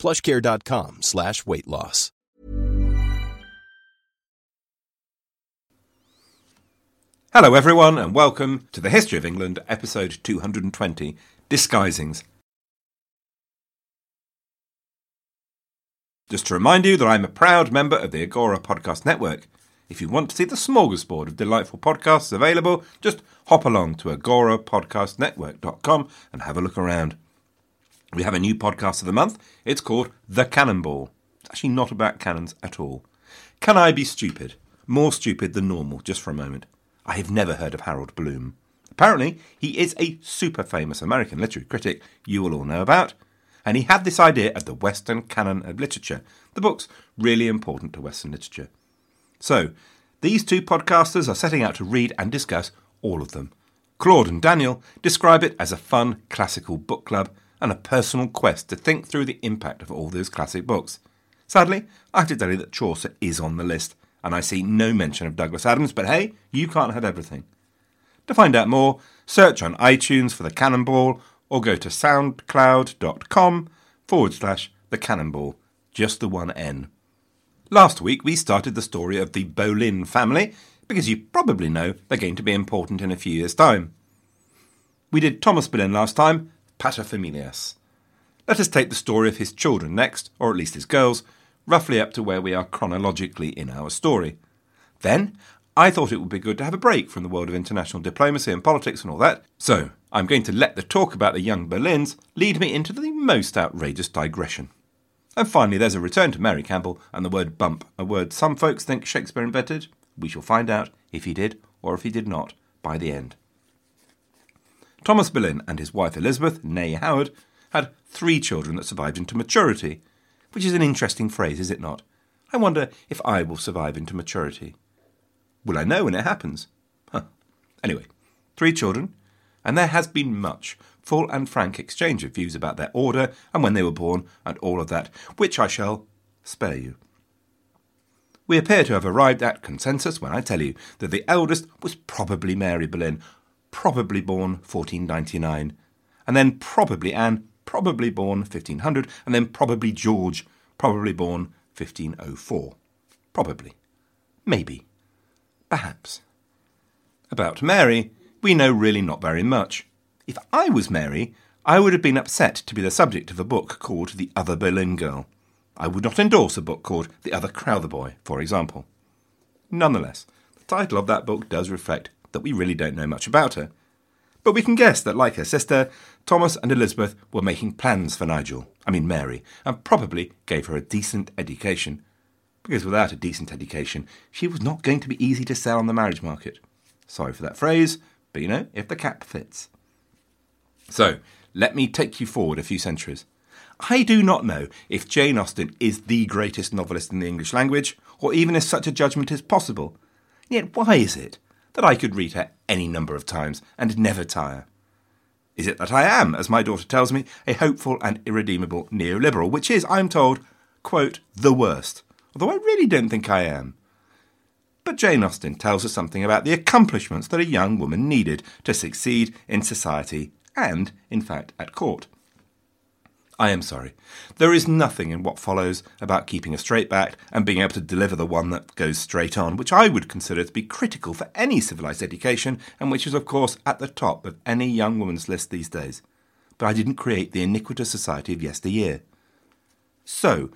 plushcare.com slash weight loss. Hello, everyone, and welcome to the History of England, episode 220 Disguisings. Just to remind you that I'm a proud member of the Agora Podcast Network. If you want to see the smorgasbord of delightful podcasts available, just hop along to agorapodcastnetwork.com and have a look around. We have a new podcast of the month. It's called The Canonball. It's actually not about cannons at all. Can I be stupid? More stupid than normal, just for a moment. I have never heard of Harold Bloom. Apparently, he is a super famous American literary critic you will all know about, and he had this idea of the Western canon of literature, the books really important to Western literature. So, these two podcasters are setting out to read and discuss all of them. Claude and Daniel describe it as a fun classical book club and a personal quest to think through the impact of all those classic books. Sadly, I have to tell you that Chaucer is on the list, and I see no mention of Douglas Adams, but hey, you can't have everything. To find out more, search on iTunes for The Canonball or go to soundcloud.com forward slash The Canonball, just the one N. Last week we started the story of the Boleyn family, because you probably know they're going to be important in a few years' time. We did Thomas Boleyn last time, paterfamilias. Let us take the story of his children next, or at least his girls, roughly up to where we are chronologically in our story. Then, I thought it would be good to have a break from the world of international diplomacy and politics and all that, so I'm going to let the talk about the young Boleyns lead me into the most outrageous digression. And finally, there's a return to Mary Campbell and the word bump, a word some folks think Shakespeare invented. We shall find out if he did or if he did not by the end. Thomas Boleyn and his wife Elizabeth, née Howard, had three children that survived into maturity, which is an interesting phrase, is it not? I wonder if I will survive into maturity. Will I know when it happens? Huh. Anyway, three children, and there has been much full and frank exchange of views about their order and when they were born and all of that, which I shall spare you. We appear to have arrived at consensus when I tell you that the eldest was probably Mary Boleyn, probably born 1499, and then probably Anne, probably born 1500, and then probably George, probably born 1504. Probably. Maybe. Perhaps. About Mary, we know really not very much. If I was Mary, I would have been upset to be the subject of a book called The Other Boleyn Girl. I would not endorse a book called The Other Crowther Boy, for example. Nonetheless, the title of that book does reflect that we really don't know much about her. But we can guess that, like her sister, Thomas and Elizabeth were making plans for Nigel, I mean Mary, and probably gave her a decent education. Because without a decent education, she was not going to be easy to sell on the marriage market. Sorry for that phrase, but you know, if the cap fits. So, let me take you forward a few centuries. I do not know if Jane Austen is the greatest novelist in the English language, or even if such a judgment is possible. Yet why is it that I could read her any number of times and never tire? Is it that I am, as my daughter tells me, a hopeful and irredeemable neoliberal, which is, I am told, quote, the worst, although I really don't think I am. But Jane Austen tells us something about the accomplishments that a young woman needed to succeed in society and, in fact, at court. I am sorry. There is nothing in what follows about keeping a straight back and being able to deliver the one that goes straight on, which I would consider to be critical for any civilised education, and which is, of course, at the top of any young woman's list these days. But I didn't create the iniquitous society of yesteryear. So,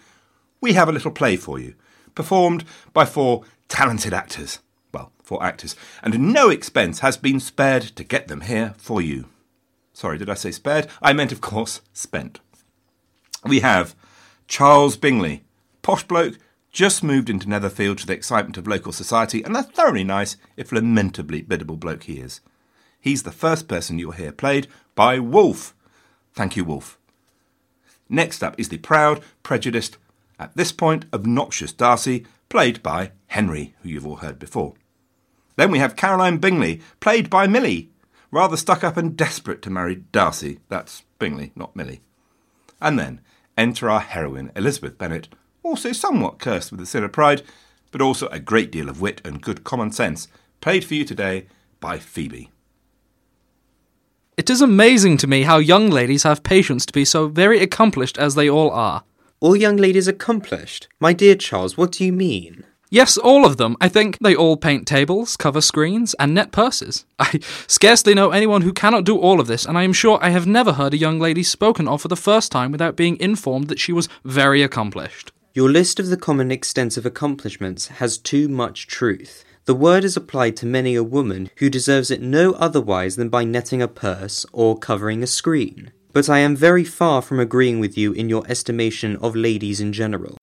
we have a little play for you, performed by four talented actors. Well, four actors, and no expense has been spared to get them here for you. Sorry, did I say spared? I meant, of course, spent we have Charles Bingley, posh bloke, just moved into Netherfield to the excitement of local society, and a thoroughly nice, if lamentably biddable bloke he is. He's the first person you'll hear played by Wolfe. Thank you, Wolfe. Next up is the proud, prejudiced, At this point, obnoxious Darcy, played by Henry, who you've all heard before. Then we have Caroline Bingley, played by Millie, rather stuck up and desperate to marry Darcy. That's Bingley, not Millie. And then enter our heroine, Elizabeth Bennet, also somewhat cursed with the sin of pride, but also a great deal of wit and good common sense, played for you today by Phoebe. It is amazing to me how young ladies have patience to be so very accomplished as they all are. All young ladies accomplished? My dear Charles, what do you mean? Yes, all of them. I think they all paint tables, cover screens, and net purses. I scarcely know anyone who cannot do all of this, and I am sure I have never heard a young lady spoken of for the first time without being informed that she was very accomplished. Your list of the common extensive accomplishments has too much truth. The word is applied to many a woman who deserves it no otherwise than by netting a purse or covering a screen. But I am very far from agreeing with you in your estimation of ladies in general.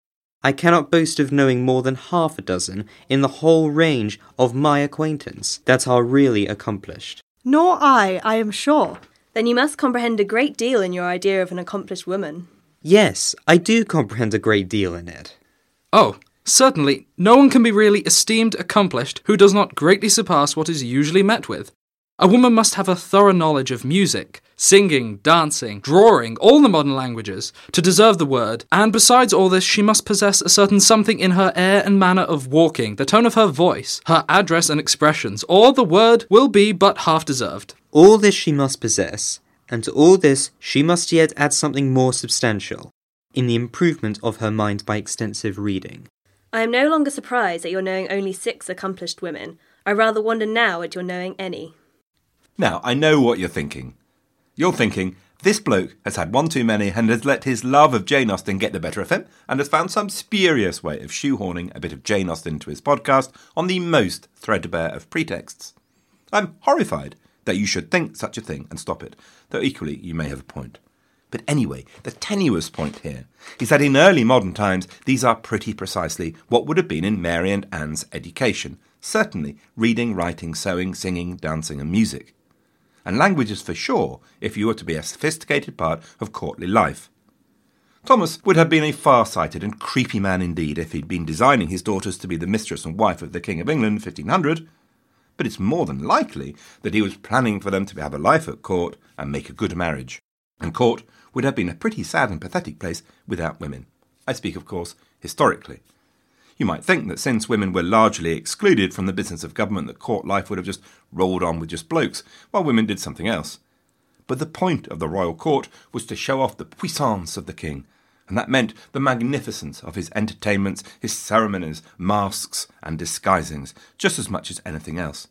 I cannot boast of knowing more than half a dozen in the whole range of my acquaintance that are really accomplished. Nor I, I am sure. Then you must comprehend a great deal in your idea of an accomplished woman. Yes, I do comprehend a great deal in it. Oh, certainly, no one can be really esteemed accomplished who does not greatly surpass what is usually met with. A woman must have a thorough knowledge of music, singing, dancing, drawing, all the modern languages, to deserve the word, and besides all this, she must possess a certain something in her air and manner of walking, the tone of her voice, her address and expressions, or the word will be but half deserved. All this she must possess, and to all this she must yet add something more substantial in the improvement of her mind by extensive reading. I am no longer surprised at your knowing only six accomplished women. I rather wonder now at your knowing any. Now, I know what you're thinking. You're thinking, this bloke has had one too many and has let his love of Jane Austen get the better of him and has found some spurious way of shoehorning a bit of Jane Austen into his podcast on the most threadbare of pretexts. I'm horrified that you should think such a thing and stop it, though equally you may have a point. But anyway, the tenuous point here is that in early modern times, these are pretty precisely what would have been in Mary and Anne's education. Certainly, reading, writing, sewing, singing, dancing, and music and languages for sure if you were to be a sophisticated part of courtly life. Thomas would have been a far-sighted and creepy man indeed if he'd been designing his daughters to be the mistress and wife of the King of England 1500, but it's more than likely that he was planning for them to have a life at court and make a good marriage. And court would have been a pretty sad and pathetic place without women. I speak, of course, historically. You might think that since women were largely excluded from the business of government, that court life would have just rolled on with just blokes, while women did something else. But the point of the royal court was to show off the puissance of the king, and that meant the magnificence of his entertainments, his ceremonies, masks, and disguisings, just as much as anything else.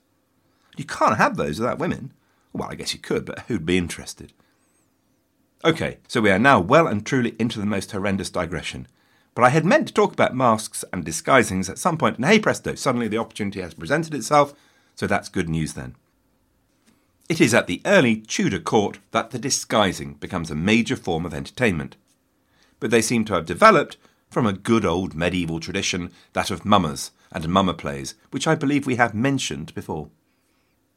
You can't have those without women. Well, I guess you could, but who'd be interested? Okay, so we are now well and truly into the most horrendous digression. But I had meant to talk about masks and disguisings at some point, and hey presto, suddenly the opportunity has presented itself, so that's good news then. It is at the early Tudor court that the disguising becomes a major form of entertainment. But they seem to have developed from a good old medieval tradition, that of mummers and mummer plays, which I believe we have mentioned before.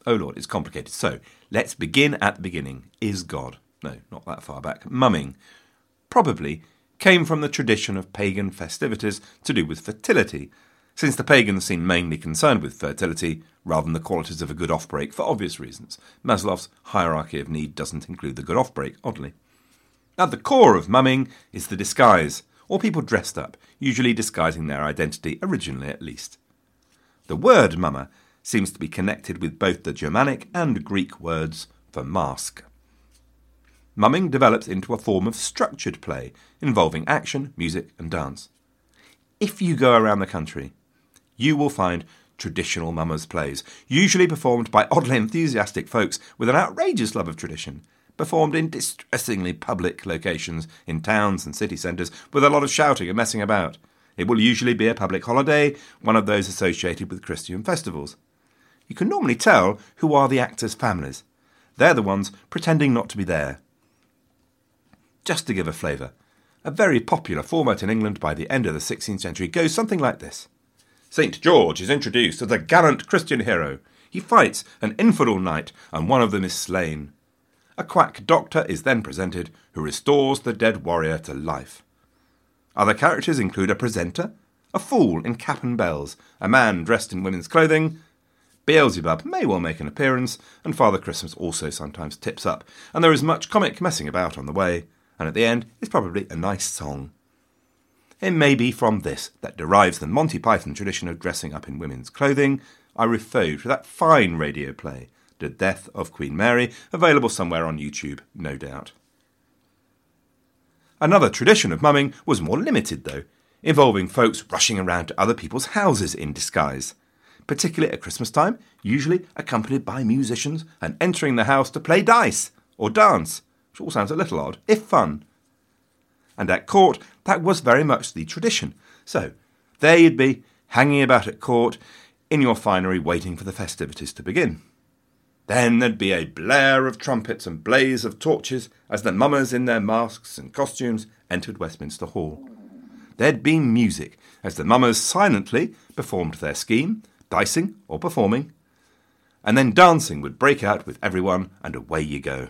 Oh Lord, it's complicated. So, let's begin at the beginning. Is God? No, not that far back. Mumming. Probably came from the tradition of pagan festivities to do with fertility, since the pagans seemed mainly concerned with fertility rather than the qualities of a good offbreak for obvious reasons. Maslow's hierarchy of need doesn't include the good offbreak, oddly. At the core of mumming is the disguise, or people dressed up, usually disguising their identity, originally at least. The word mummer seems to be connected with both the Germanic and Greek words for mask. Mumming develops into a form of structured play involving action, music, and dance. If you go around the country, you will find traditional mummers' plays, usually performed by oddly enthusiastic folks with an outrageous love of tradition, performed in distressingly public locations in towns and city centres with a lot of shouting and messing about. It will usually be a public holiday, one of those associated with Christian festivals. You can normally tell who are the actors' families. They're the ones pretending not to be there, just to give a flavour, a very popular format in England by the end of the 16th century goes something like this St. George is introduced as a gallant Christian hero. He fights an infidel knight, and one of them is slain. A quack doctor is then presented who restores the dead warrior to life. Other characters include a presenter, a fool in cap and bells, a man dressed in women's clothing. Beelzebub may well make an appearance, and Father Christmas also sometimes tips up, and there is much comic messing about on the way, and at the end is probably a nice song. It may be from this that derives the Monty Python tradition of dressing up in women's clothing. I refer to that fine radio play, The Death of Queen Mary, available somewhere on YouTube, no doubt. Another tradition of mumming was more limited, though, involving folks rushing around to other people's houses in disguise, particularly at Christmas time, usually accompanied by musicians and entering the house to play dice or dance, which all sounds a little odd, if fun. And at court, that was very much the tradition. So, there you'd be, hanging about at court, in your finery, waiting for the festivities to begin. Then there'd be a blare of trumpets and blaze of torches as the mummers in their masks and costumes entered Westminster Hall. There'd be music as the mummers silently performed their scheme, dicing or performing, and then dancing would break out with everyone, and away you go.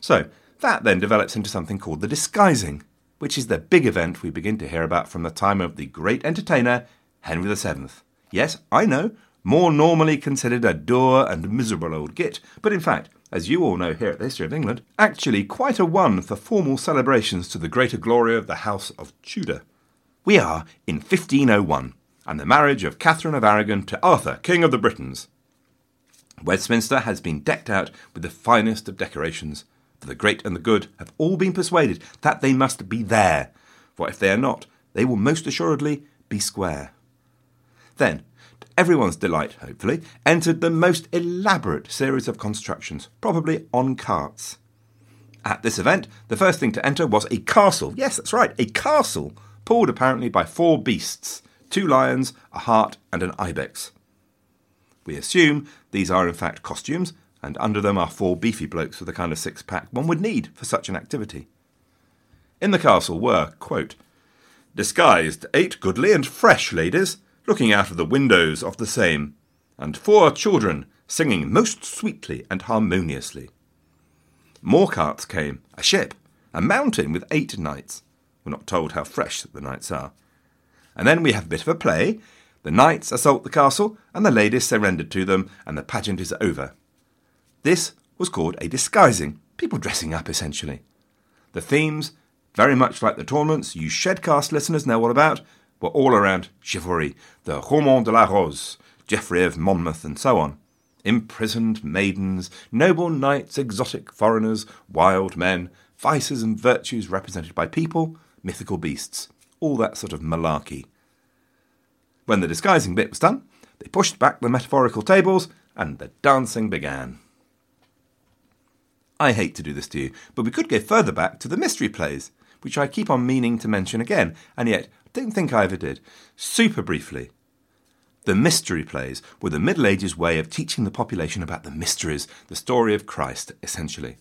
So, that then develops into something called the disguising, which is the big event we begin to hear about from the time of the great entertainer Henry VII. Yes, I know, more normally considered a dour and miserable old git, but in fact, as you all know here at the History of England, actually quite a one for formal celebrations to the greater glory of the House of Tudor. We are in 1501, and the marriage of Catherine of Aragon to Arthur, King of the Britons. Westminster has been decked out with the finest of decorations, for the great and the good have all been persuaded that they must be there, for if they are not, they will most assuredly be square. Then, to everyone's delight, hopefully, entered the most elaborate series of constructions, probably on carts. At this event, the first thing to enter was a castle. Yes, that's right, a castle, pulled apparently by four beasts two lions, a hart, and an ibex. We assume these are in fact costumes, and under them are four beefy blokes with the kind of six pack one would need for such an activity. In the castle were, quote, disguised eight goodly and fresh ladies, looking out of the windows of the same, and four children singing most sweetly and harmoniously. More carts came, a ship, a mountain with eight knights. We're not told how fresh the knights are. And then we have a bit of a play. The knights assault the castle, and the ladies surrender to them, and the pageant is over. This was called a disguising, people dressing up essentially. The themes, very much like the tournaments you Shedcast listeners know all about, were all around chivalry, the Roman de la Rose, Geoffrey of Monmouth, and so on. Imprisoned maidens, noble knights, exotic foreigners, wild men, vices and virtues represented by people, mythical beasts, all that sort of malarkey. When the disguising bit was done, they pushed back the metaphorical tables and the dancing began. I hate to do this to you, but we could go further back to the mystery plays, which I keep on meaning to mention again, and yet don't think I ever did. Super briefly. The mystery plays were the Middle Ages way of teaching the population about the mysteries, the story of Christ, essentially.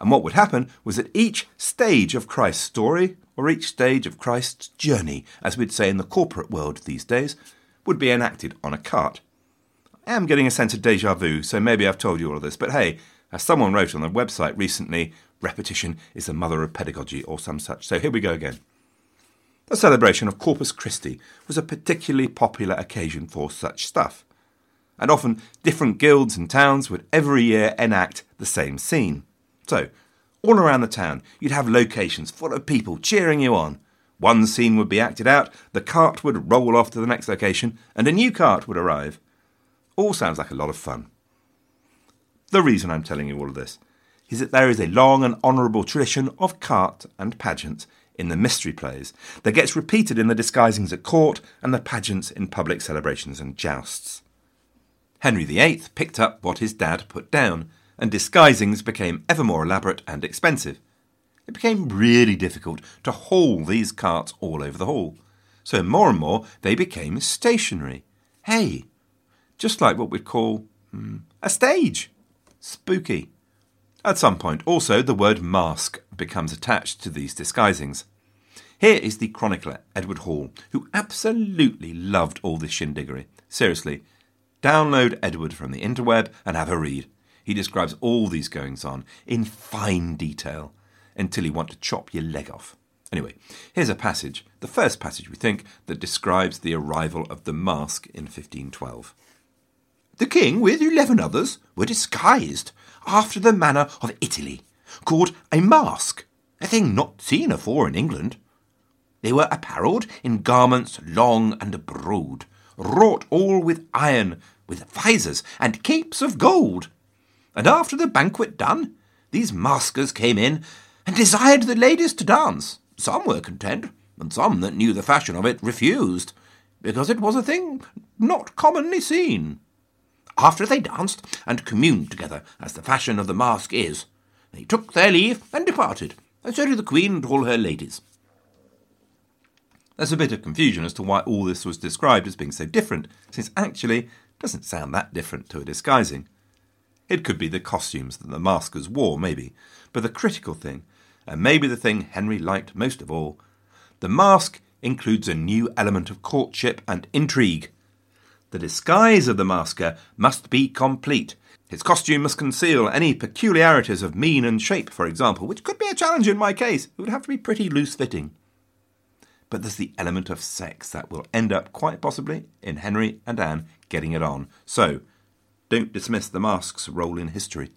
And what would happen was that each stage of Christ's story, or each stage of Christ's journey, as we'd say in the corporate world these days, would be enacted on a cart. I am getting a sense of deja vu, so maybe I've told you all of this, but hey, as someone wrote on the website recently, repetition is the mother of pedagogy, or some such. So here we go again. The celebration of Corpus Christi was a particularly popular occasion for such stuff. And often different guilds and towns would every year enact the same scene. So, all around the town, you'd have locations full of people cheering you on. One scene would be acted out, the cart would roll off to the next location, and a new cart would arrive. All sounds like a lot of fun. The reason I'm telling you all of this is that there is a long and honourable tradition of cart and pageant in the mystery plays that gets repeated in the disguisings at court and the pageants in public celebrations and jousts. Henry VIII picked up what his dad put down, and disguisings became ever more elaborate and expensive. It became really difficult to haul these carts all over the hall, so more and more they became stationary. Hey, just like what we'd call hmm, a stage. Spooky. At some point, also, the word mask becomes attached to these disguisings. Here is the chronicler, Edward Hall, who absolutely loved all this shindiggery. Seriously, download Edward from the interweb and have a read. He describes all these goings on in fine detail until you want to chop your leg off. Anyway, here's a passage, the first passage we think, that describes the arrival of the mask in 1512. The king, with eleven others, were disguised after the manner of Italy, called a mask, a thing not seen afore in England. They were apparelled in garments long and broad, wrought all with iron, with visors and capes of gold. And after the banquet done, these maskers came in and desired the ladies to dance. Some were content, and some that knew the fashion of it refused, because it was a thing not commonly seen. After they danced and communed together, as the fashion of the mask is, they took their leave and departed, and so did the Queen and all her ladies. There's a bit of confusion as to why all this was described as being so different, since actually it doesn't sound that different to a disguising. It could be the costumes that the maskers wore, maybe, but the critical thing, and maybe the thing Henry liked most of all, the mask includes a new element of courtship and intrigue. The disguise of the masker must be complete. His costume must conceal any peculiarities of mien and shape, for example, which could be a challenge in my case. It would have to be pretty loose fitting but there's the element of sex that will end up quite possibly in Henry and Anne getting it on. So, don't dismiss the mask's role in history.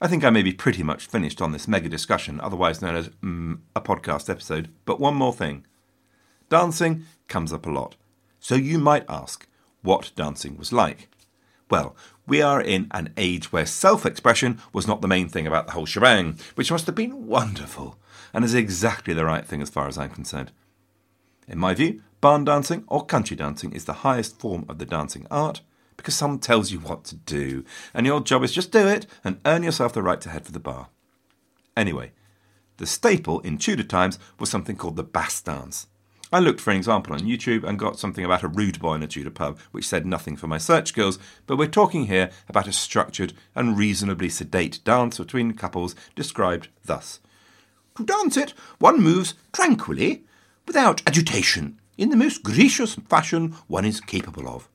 I think I may be pretty much finished on this mega discussion, otherwise known as mm, a podcast episode, but one more thing. Dancing comes up a lot, so you might ask what dancing was like. Well, we are in an age where self expression was not the main thing about the whole shebang, which must have been wonderful and is exactly the right thing as far as I'm concerned. In my view, barn dancing or country dancing is the highest form of the dancing art because someone tells you what to do, and your job is just do it and earn yourself the right to head for the bar. Anyway, the staple in Tudor times was something called the bass dance. I looked for an example on YouTube and got something about a rude boy in a Tudor pub, which said nothing for my search skills, but we're talking here about a structured and reasonably sedate dance between couples described thus to dance it, one moves tranquilly, without agitation, in the most gracious fashion one is capable of.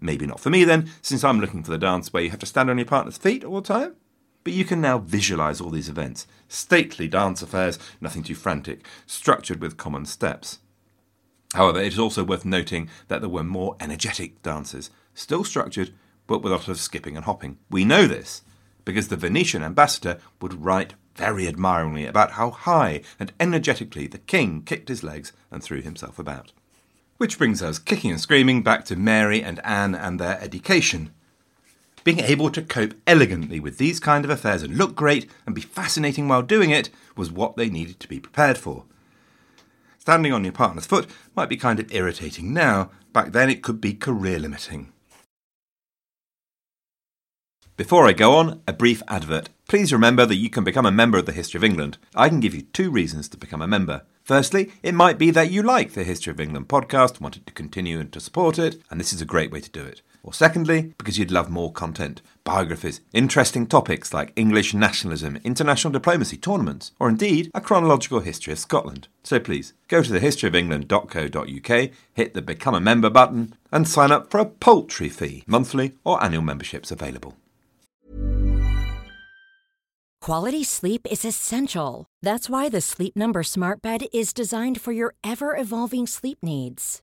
Maybe not for me then, since I'm looking for the dance where you have to stand on your partner's feet all the time. But you can now visualize all these events stately dance affairs, nothing too frantic, structured with common steps. However, it is also worth noting that there were more energetic dances, still structured, but with a lot of skipping and hopping. We know this because the Venetian ambassador would write very admiringly about how high and energetically the king kicked his legs and threw himself about. Which brings us kicking and screaming back to Mary and Anne and their education. Being able to cope elegantly with these kind of affairs and look great and be fascinating while doing it was what they needed to be prepared for. Standing on your partner's foot might be kind of irritating now, back then it could be career limiting. Before I go on, a brief advert. Please remember that you can become a member of the History of England. I can give you two reasons to become a member. Firstly, it might be that you like the History of England podcast, wanted to continue and to support it, and this is a great way to do it. Or secondly, because you'd love more content, biographies, interesting topics like English nationalism, international diplomacy, tournaments, or indeed a chronological history of Scotland. So please, go to thehistoryofengland.co.uk, hit the Become a Member button, and sign up for a paltry fee. Monthly or annual memberships available. Quality sleep is essential. That's why the Sleep Number Smart Bed is designed for your ever evolving sleep needs.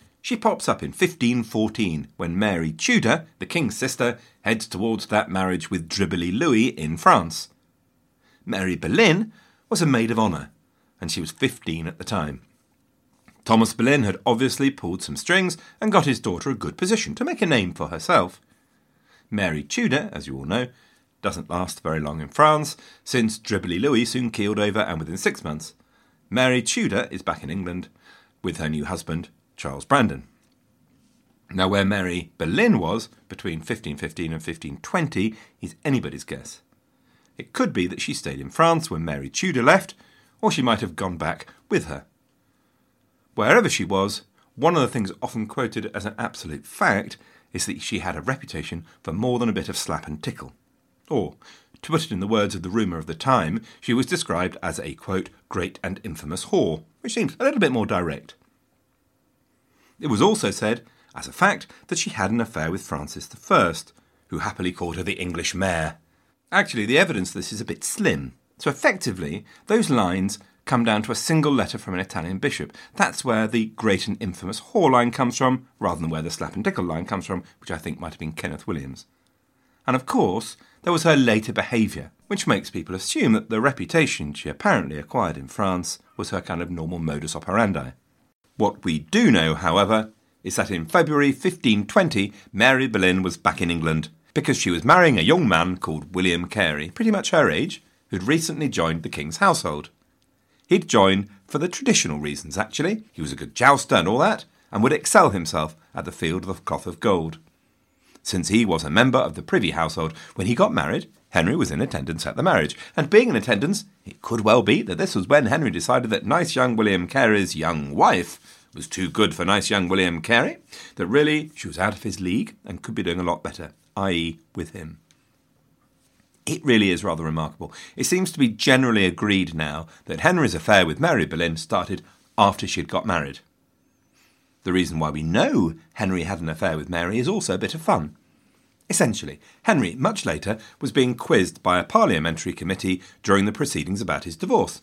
she pops up in 1514 when Mary Tudor, the king's sister, heads towards that marriage with Dribbly Louis in France. Mary Boleyn was a maid of honour, and she was 15 at the time. Thomas Boleyn had obviously pulled some strings and got his daughter a good position to make a name for herself. Mary Tudor, as you all know, doesn't last very long in France, since Dribbly Louis soon keeled over, and within six months, Mary Tudor is back in England with her new husband, Charles Brandon. Now, where Mary Boleyn was between 1515 and 1520 is anybody's guess. It could be that she stayed in France when Mary Tudor left, or she might have gone back with her. Wherever she was, one of the things often quoted as an absolute fact is that she had a reputation for more than a bit of slap and tickle. Or, to put it in the words of the rumour of the time, she was described as a, quote, great and infamous whore, which seems a little bit more direct. It was also said, as a fact, that she had an affair with Francis I, who happily called her the English mare. Actually, the evidence of this is a bit slim. So effectively, those lines come down to a single letter from an Italian bishop. That's where the great and infamous whore line comes from, rather than where the slap and tickle line comes from, which I think might have been Kenneth Williams. And of course, there was her later behaviour, which makes people assume that the reputation she apparently acquired in France was her kind of normal modus operandi. What we do know, however, is that in February 1520, Mary Boleyn was back in England because she was marrying a young man called William Carey, pretty much her age, who'd recently joined the king's household. He'd joined for the traditional reasons, actually. He was a good jouster and all that, and would excel himself at the field of the cloth of gold. Since he was a member of the privy household when he got married, Henry was in attendance at the marriage. And being in attendance, it could well be that this was when Henry decided that nice young William Carey's young wife was too good for nice young William Carey, that really she was out of his league and could be doing a lot better, i.e., with him. It really is rather remarkable. It seems to be generally agreed now that Henry's affair with Mary Boleyn started after she had got married. The reason why we know Henry had an affair with Mary is also a bit of fun. Essentially, Henry, much later, was being quizzed by a parliamentary committee during the proceedings about his divorce.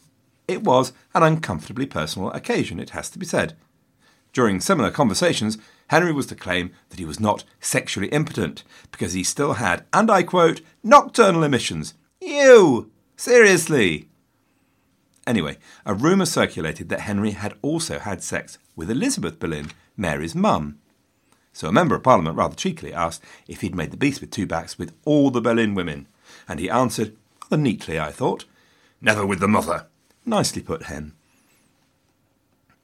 It was an uncomfortably personal occasion, it has to be said. During similar conversations, Henry was to claim that he was not sexually impotent because he still had, and I quote, nocturnal emissions. You! Seriously! Anyway, a rumour circulated that Henry had also had sex with Elizabeth Boleyn, Mary's mum. So a member of Parliament rather cheekily asked if he'd made the beast with two backs with all the Boleyn women, and he answered, rather neatly, I thought, Never with the mother. Nicely put, Hen.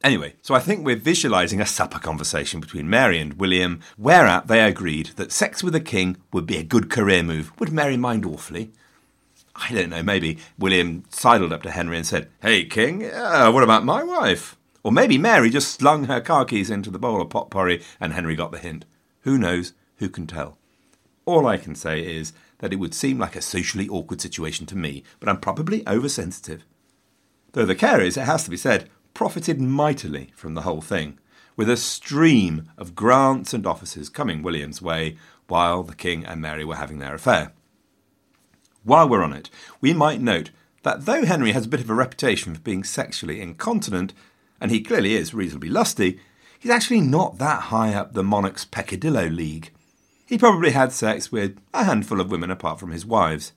Anyway, so I think we're visualising a supper conversation between Mary and William, whereat they agreed that sex with a king would be a good career move. Would Mary mind awfully? I don't know, maybe William sidled up to Henry and said, Hey, King, uh, what about my wife? Or maybe Mary just slung her car keys into the bowl of pot pourri and Henry got the hint. Who knows? Who can tell? All I can say is that it would seem like a socially awkward situation to me, but I'm probably oversensitive. Though the Careys, it has to be said, profited mightily from the whole thing, with a stream of grants and offices coming William's way while the King and Mary were having their affair. While we're on it, we might note that though Henry has a bit of a reputation for being sexually incontinent, and he clearly is reasonably lusty, he's actually not that high up the monarch's peccadillo league. He probably had sex with a handful of women apart from his wives.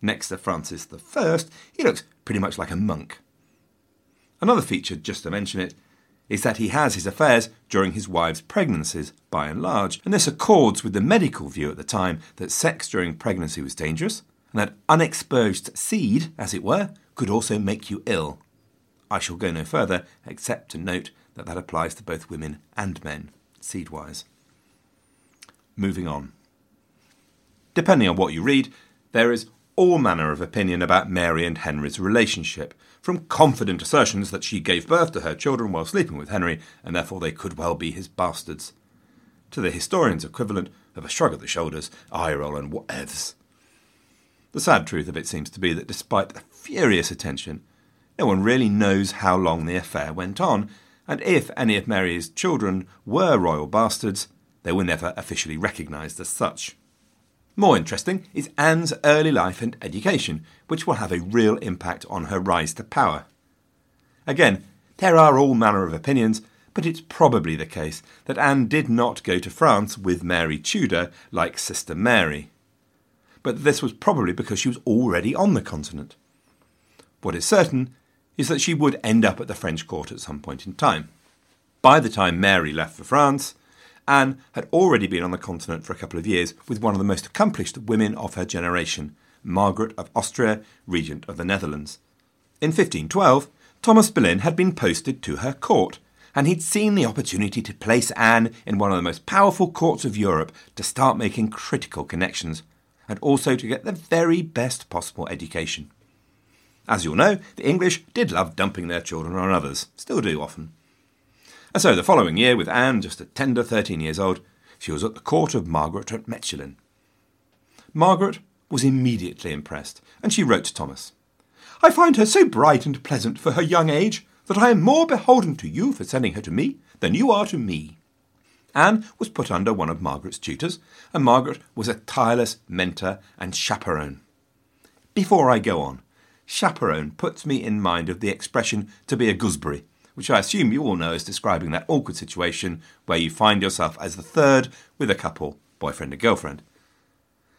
Next to Francis I, he looks pretty much like a monk. Another feature, just to mention it, is that he has his affairs during his wife's pregnancies, by and large, and this accords with the medical view at the time that sex during pregnancy was dangerous, and that unexpurged seed, as it were, could also make you ill. I shall go no further, except to note that that applies to both women and men, seed wise. Moving on. Depending on what you read, there is all manner of opinion about Mary and Henry's relationship, from confident assertions that she gave birth to her children while sleeping with Henry, and therefore they could well be his bastards, to the historian's equivalent of a shrug of the shoulders, eye roll, and whatevs. The sad truth of it seems to be that despite the furious attention, no one really knows how long the affair went on, and if any of Mary's children were royal bastards, they were never officially recognised as such. More interesting is Anne's early life and education, which will have a real impact on her rise to power. Again, there are all manner of opinions, but it's probably the case that Anne did not go to France with Mary Tudor like Sister Mary. But this was probably because she was already on the continent. What is certain is that she would end up at the French court at some point in time. By the time Mary left for France, Anne had already been on the continent for a couple of years with one of the most accomplished women of her generation, Margaret of Austria, Regent of the Netherlands. In 1512, Thomas Boleyn had been posted to her court, and he'd seen the opportunity to place Anne in one of the most powerful courts of Europe to start making critical connections, and also to get the very best possible education. As you'll know, the English did love dumping their children on others, still do often. And so the following year, with Anne just a tender 13 years old, she was at the court of Margaret at Mechelen. Margaret was immediately impressed, and she wrote to Thomas I find her so bright and pleasant for her young age that I am more beholden to you for sending her to me than you are to me. Anne was put under one of Margaret's tutors, and Margaret was a tireless mentor and chaperone. Before I go on, chaperone puts me in mind of the expression to be a gooseberry, which I assume you all know as describing that awkward situation where you find yourself as the third with a couple, boyfriend and girlfriend.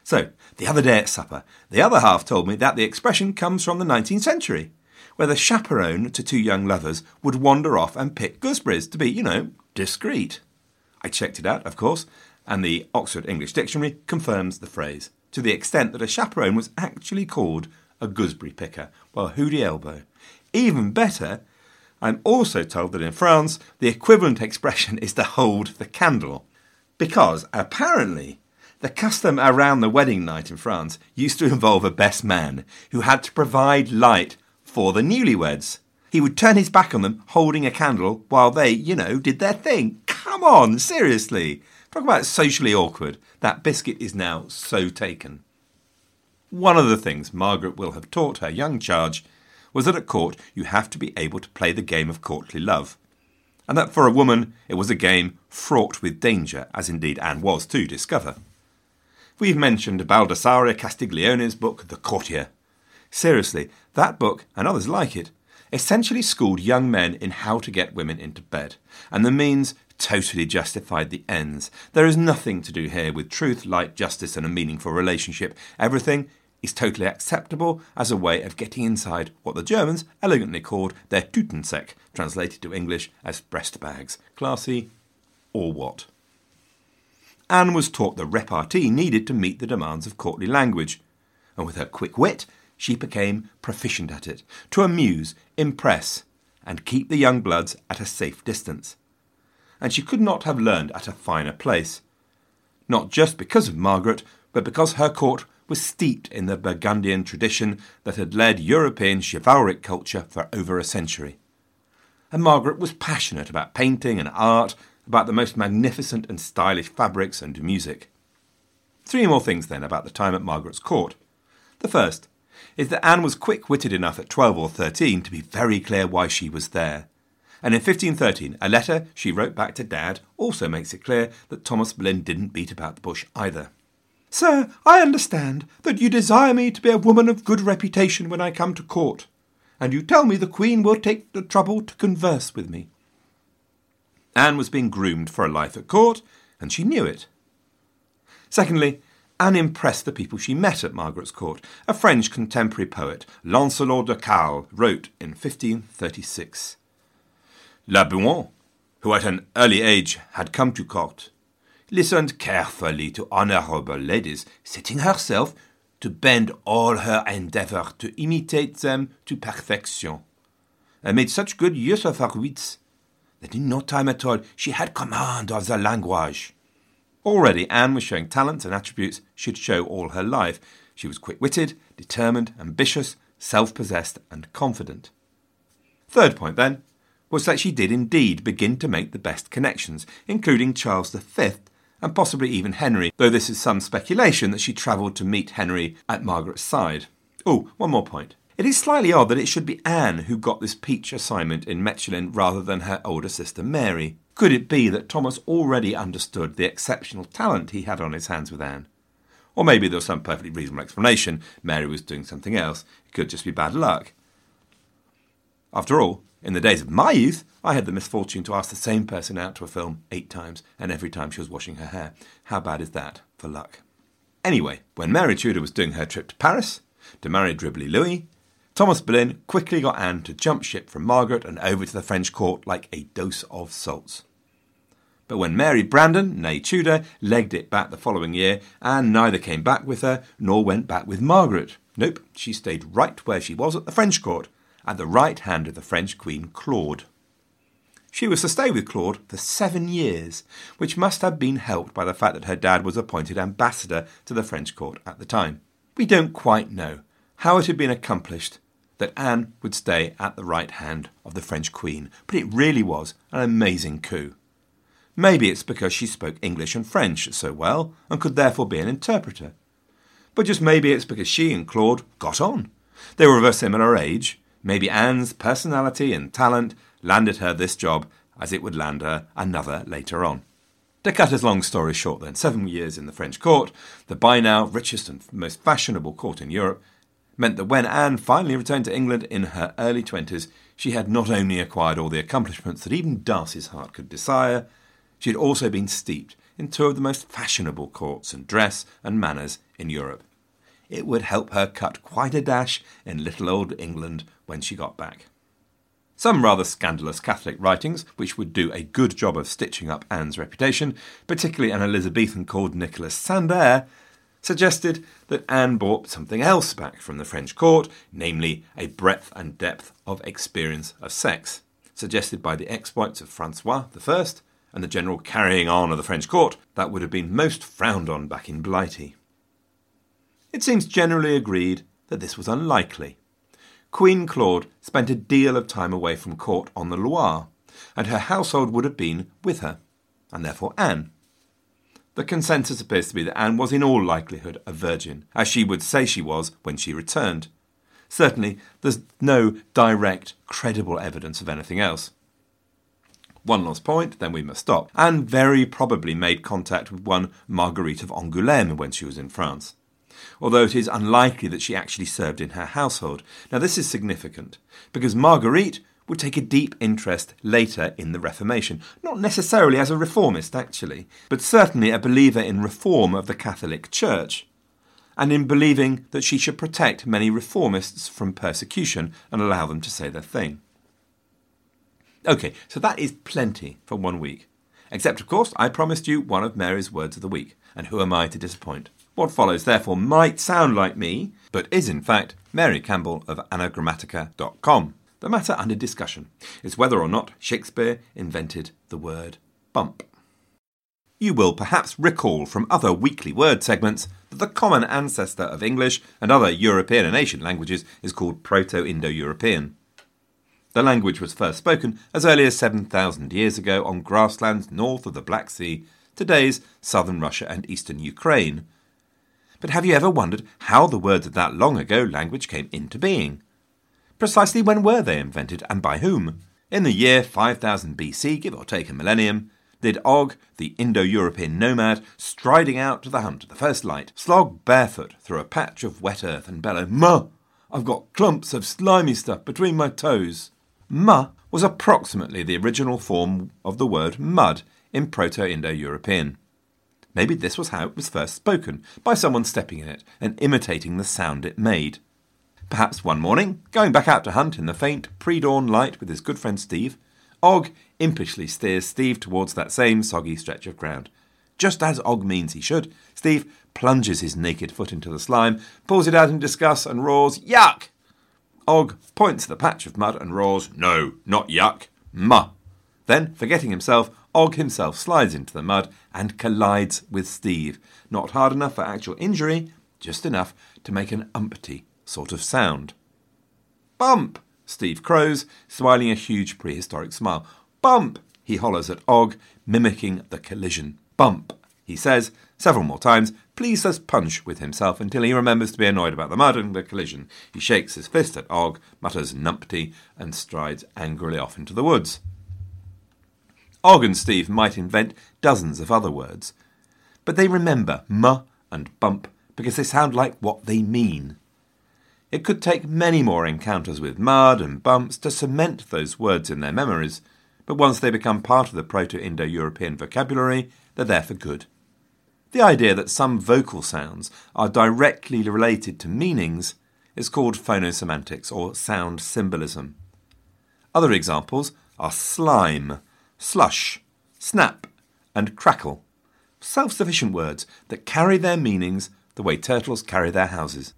So, the other day at supper, the other half told me that the expression comes from the 19th century, where the chaperone to two young lovers would wander off and pick gooseberries to be, you know, discreet. I checked it out, of course, and the Oxford English Dictionary confirms the phrase, to the extent that a chaperone was actually called a gooseberry picker. Well, who the elbow? Even better, I'm also told that in France, the equivalent expression is to hold the candle. Because apparently, the custom around the wedding night in France used to involve a best man who had to provide light for the newlyweds. He would turn his back on them holding a candle while they, you know, did their thing. Come on, seriously. Talk about socially awkward. That biscuit is now so taken. One of the things Margaret will have taught her young charge was that at court you have to be able to play the game of courtly love, and that for a woman it was a game fraught with danger, as indeed Anne was to discover. We've mentioned Baldassare Castiglione's book The Courtier. Seriously, that book, and others like it, essentially schooled young men in how to get women into bed, and the means totally justified the ends. There is nothing to do here with truth, light, justice, and a meaningful relationship. Everything is totally acceptable as a way of getting inside what the Germans elegantly called their Tütensäck, translated to English as breast bags. Classy or what? Anne was taught the repartee needed to meet the demands of courtly language, and with her quick wit, she became proficient at it, to amuse, impress, and keep the young bloods at a safe distance. And she could not have learned at a finer place. Not just because of Margaret, but because her court was steeped in the Burgundian tradition that had led European chivalric culture for over a century. And Margaret was passionate about painting and art, about the most magnificent and stylish fabrics and music. Three more things then about the time at Margaret's court. The first is that Anne was quick witted enough at 12 or 13 to be very clear why she was there. And in 1513, a letter she wrote back to Dad also makes it clear that Thomas Boleyn didn't beat about the bush either. Sir, I understand that you desire me to be a woman of good reputation when I come to court, and you tell me the Queen will take the trouble to converse with me. Anne was being groomed for a life at court, and she knew it. Secondly, Anne impressed the people she met at Margaret's court. A French contemporary poet, Lancelot de Carles, wrote in 1536 La Bouin, who at an early age had come to court, listened carefully to honourable ladies, setting herself to bend all her endeavour to imitate them to perfection, and made such good use of her wits that in no time at all she had command of the language. Already Anne was showing talents and attributes she'd show all her life. She was quick witted, determined, ambitious, self possessed, and confident. Third point, then, was that she did indeed begin to make the best connections, including Charles V and possibly even Henry, though this is some speculation that she travelled to meet Henry at Margaret's side. Oh, one more point. It is slightly odd that it should be Anne who got this peach assignment in Mechlin rather than her older sister Mary. Could it be that Thomas already understood the exceptional talent he had on his hands with Anne? Or maybe there was some perfectly reasonable explanation. Mary was doing something else. It could just be bad luck. After all, in the days of my youth, I had the misfortune to ask the same person out to a film eight times, and every time she was washing her hair. How bad is that for luck? Anyway, when Mary Tudor was doing her trip to Paris to marry Dribbly Louis, Thomas Boleyn quickly got Anne to jump ship from Margaret and over to the French court like a dose of salts. But when Mary Brandon, née Tudor, legged it back the following year, Anne neither came back with her nor went back with Margaret. Nope, she stayed right where she was at the French court, at the right hand of the French Queen Claude. She was to stay with Claude for seven years, which must have been helped by the fact that her dad was appointed ambassador to the French court at the time. We don't quite know how it had been accomplished that Anne would stay at the right hand of the French Queen, but it really was an amazing coup. Maybe it's because she spoke English and French so well and could therefore be an interpreter. But just maybe it's because she and Claude got on. They were of a similar age. Maybe Anne's personality and talent landed her this job as it would land her another later on. To cut his long story short, then, seven years in the French court, the by now richest and most fashionable court in Europe, meant that when Anne finally returned to England in her early twenties, she had not only acquired all the accomplishments that even Darcy's heart could desire, she had also been steeped in two of the most fashionable courts and dress and manners in Europe. It would help her cut quite a dash in little old England when she got back. Some rather scandalous Catholic writings, which would do a good job of stitching up Anne's reputation, particularly an Elizabethan called Nicholas Sander, suggested that Anne brought something else back from the French court, namely a breadth and depth of experience of sex, suggested by the exploits of Francois I and the general carrying on of the French court that would have been most frowned on back in Blighty. It seems generally agreed that this was unlikely. Queen Claude spent a deal of time away from court on the Loire, and her household would have been with her, and therefore Anne. The consensus appears to be that Anne was in all likelihood a virgin, as she would say she was when she returned. Certainly, there's no direct, credible evidence of anything else. One last point, then we must stop. Anne very probably made contact with one Marguerite of Angoulême when she was in France although it is unlikely that she actually served in her household. Now, this is significant because Marguerite would take a deep interest later in the Reformation, not necessarily as a reformist, actually, but certainly a believer in reform of the Catholic Church, and in believing that she should protect many reformists from persecution and allow them to say their thing. Okay, so that is plenty for one week. Except, of course, I promised you one of Mary's words of the week, and who am I to disappoint? What follows, therefore, might sound like me, but is in fact Mary Campbell of Anagrammatica.com. The matter under discussion is whether or not Shakespeare invented the word bump. You will perhaps recall from other weekly word segments that the common ancestor of English and other European and Asian languages is called Proto Indo European. The language was first spoken as early as 7,000 years ago on grasslands north of the Black Sea, today's southern Russia and eastern Ukraine, but have you ever wondered how the words of that long ago language came into being? Precisely when were they invented and by whom? In the year 5000 BC, give or take a millennium, did Og, the Indo European nomad, striding out to the hunt at the first light, slog barefoot through a patch of wet earth and bellow, Ma! I've got clumps of slimy stuff between my toes. Ma was approximately the original form of the word mud in Proto Indo European. Maybe this was how it was first spoken, by someone stepping in it and imitating the sound it made. Perhaps one morning, going back out to hunt in the faint pre dawn light with his good friend Steve, Og impishly steers Steve towards that same soggy stretch of ground. Just as Og means he should, Steve plunges his naked foot into the slime, pulls it out in disgust, and roars, Yuck! Og points to the patch of mud and roars, No, not yuck, muh. Then, forgetting himself, Og himself slides into the mud and collides with Steve. Not hard enough for actual injury, just enough to make an umpty sort of sound. Bump! Steve crows, smiling a huge prehistoric smile. Bump! He hollers at Og, mimicking the collision. Bump! He says, several more times, please says punch with himself until he remembers to be annoyed about the mud and the collision. He shakes his fist at Og, mutters numpty, and strides angrily off into the woods. Og and Steve might invent dozens of other words, but they remember "muh" and bump because they sound like what they mean. It could take many more encounters with mud and bumps to cement those words in their memories, but once they become part of the Proto Indo European vocabulary, they're there for good. The idea that some vocal sounds are directly related to meanings is called phonosemantics or sound symbolism. Other examples are slime, slush, snap, and crackle. Self sufficient words that carry their meanings the way turtles carry their houses.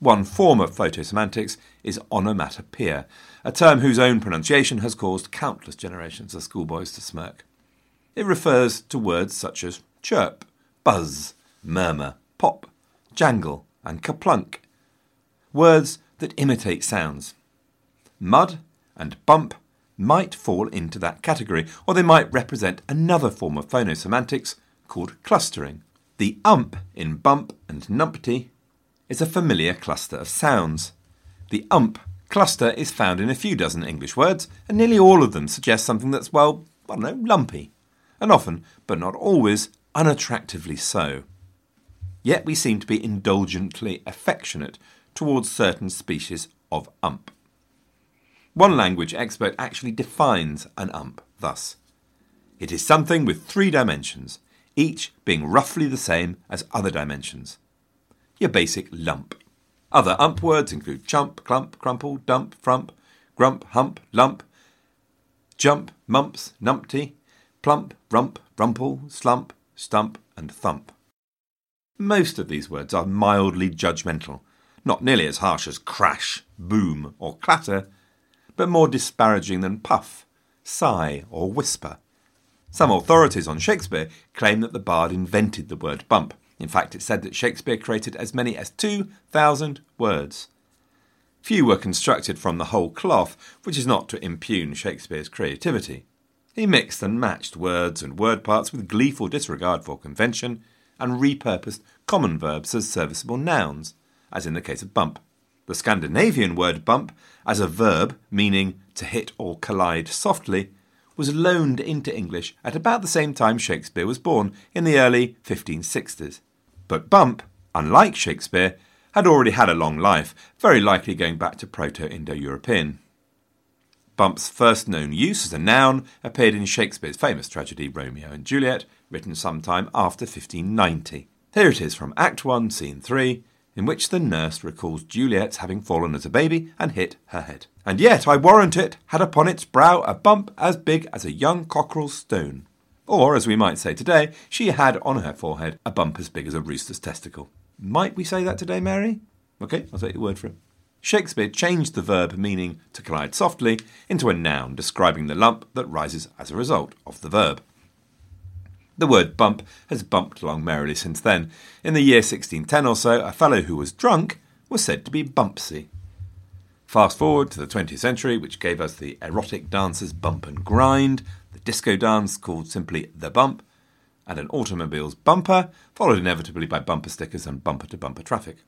One form of phonosemantics is onomatopoeia, a term whose own pronunciation has caused countless generations of schoolboys to smirk. It refers to words such as chirp, buzz, murmur, pop, jangle, and kaplunk. Words that imitate sounds. Mud and bump might fall into that category, or they might represent another form of phonosemantics called clustering. The ump in bump and numpty is a familiar cluster of sounds. The ump cluster is found in a few dozen English words, and nearly all of them suggest something that's, well, I don't know, lumpy, and often, but not always, unattractively so. Yet we seem to be indulgently affectionate towards certain species of ump. One language expert actually defines an ump thus it is something with three dimensions, each being roughly the same as other dimensions. Your basic lump. Other ump words include chump, clump, crumple, dump, frump, grump, hump, lump, jump, mumps, numpty, plump, rump, rumple, slump, stump, and thump. Most of these words are mildly judgmental, not nearly as harsh as crash, boom, or clatter, but more disparaging than puff, sigh, or whisper. Some authorities on Shakespeare claim that the bard invented the word bump. In fact, it's said that Shakespeare created as many as 2,000 words. Few were constructed from the whole cloth, which is not to impugn Shakespeare's creativity. He mixed and matched words and word parts with gleeful disregard for convention and repurposed common verbs as serviceable nouns, as in the case of bump. The Scandinavian word bump, as a verb meaning to hit or collide softly, was loaned into English at about the same time Shakespeare was born, in the early 1560s. But bump, unlike Shakespeare, had already had a long life, very likely going back to Proto Indo European. Bump's first known use as a noun appeared in Shakespeare's famous tragedy Romeo and Juliet, written sometime after 1590. Here it is from Act 1, Scene 3, in which the nurse recalls Juliet's having fallen as a baby and hit her head. And yet, I warrant it, had upon its brow a bump as big as a young cockerel's stone. Or, as we might say today, she had on her forehead a bump as big as a rooster's testicle. Might we say that today, Mary? Okay, I'll take your word for it. Shakespeare changed the verb meaning to collide softly into a noun describing the lump that rises as a result of the verb. The word bump has bumped along merrily since then. In the year 1610 or so, a fellow who was drunk was said to be bumpsy. Fast forward to the 20th century, which gave us the erotic dances bump and grind, the disco dance called simply the bump, and an automobile's bumper, followed inevitably by bumper stickers and bumper to bumper traffic.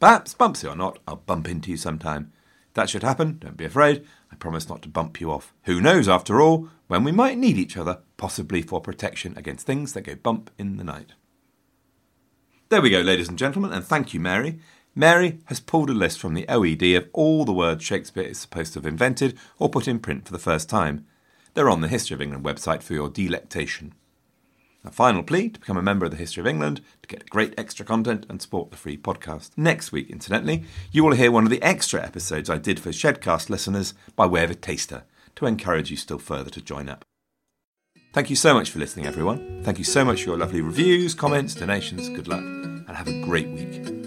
Perhaps, bumpsy or not, I'll bump into you sometime. If that should happen, don't be afraid. I promise not to bump you off. Who knows, after all, when we might need each other, possibly for protection against things that go bump in the night. There we go, ladies and gentlemen, and thank you, Mary. Mary has pulled a list from the OED of all the words Shakespeare is supposed to have invented or put in print for the first time. They're on the History of England website for your delectation. A final plea to become a member of the History of England to get great extra content and support the free podcast. Next week, incidentally, you will hear one of the extra episodes I did for Shedcast listeners by way of a taster to encourage you still further to join up. Thank you so much for listening, everyone. Thank you so much for your lovely reviews, comments, donations. Good luck, and have a great week.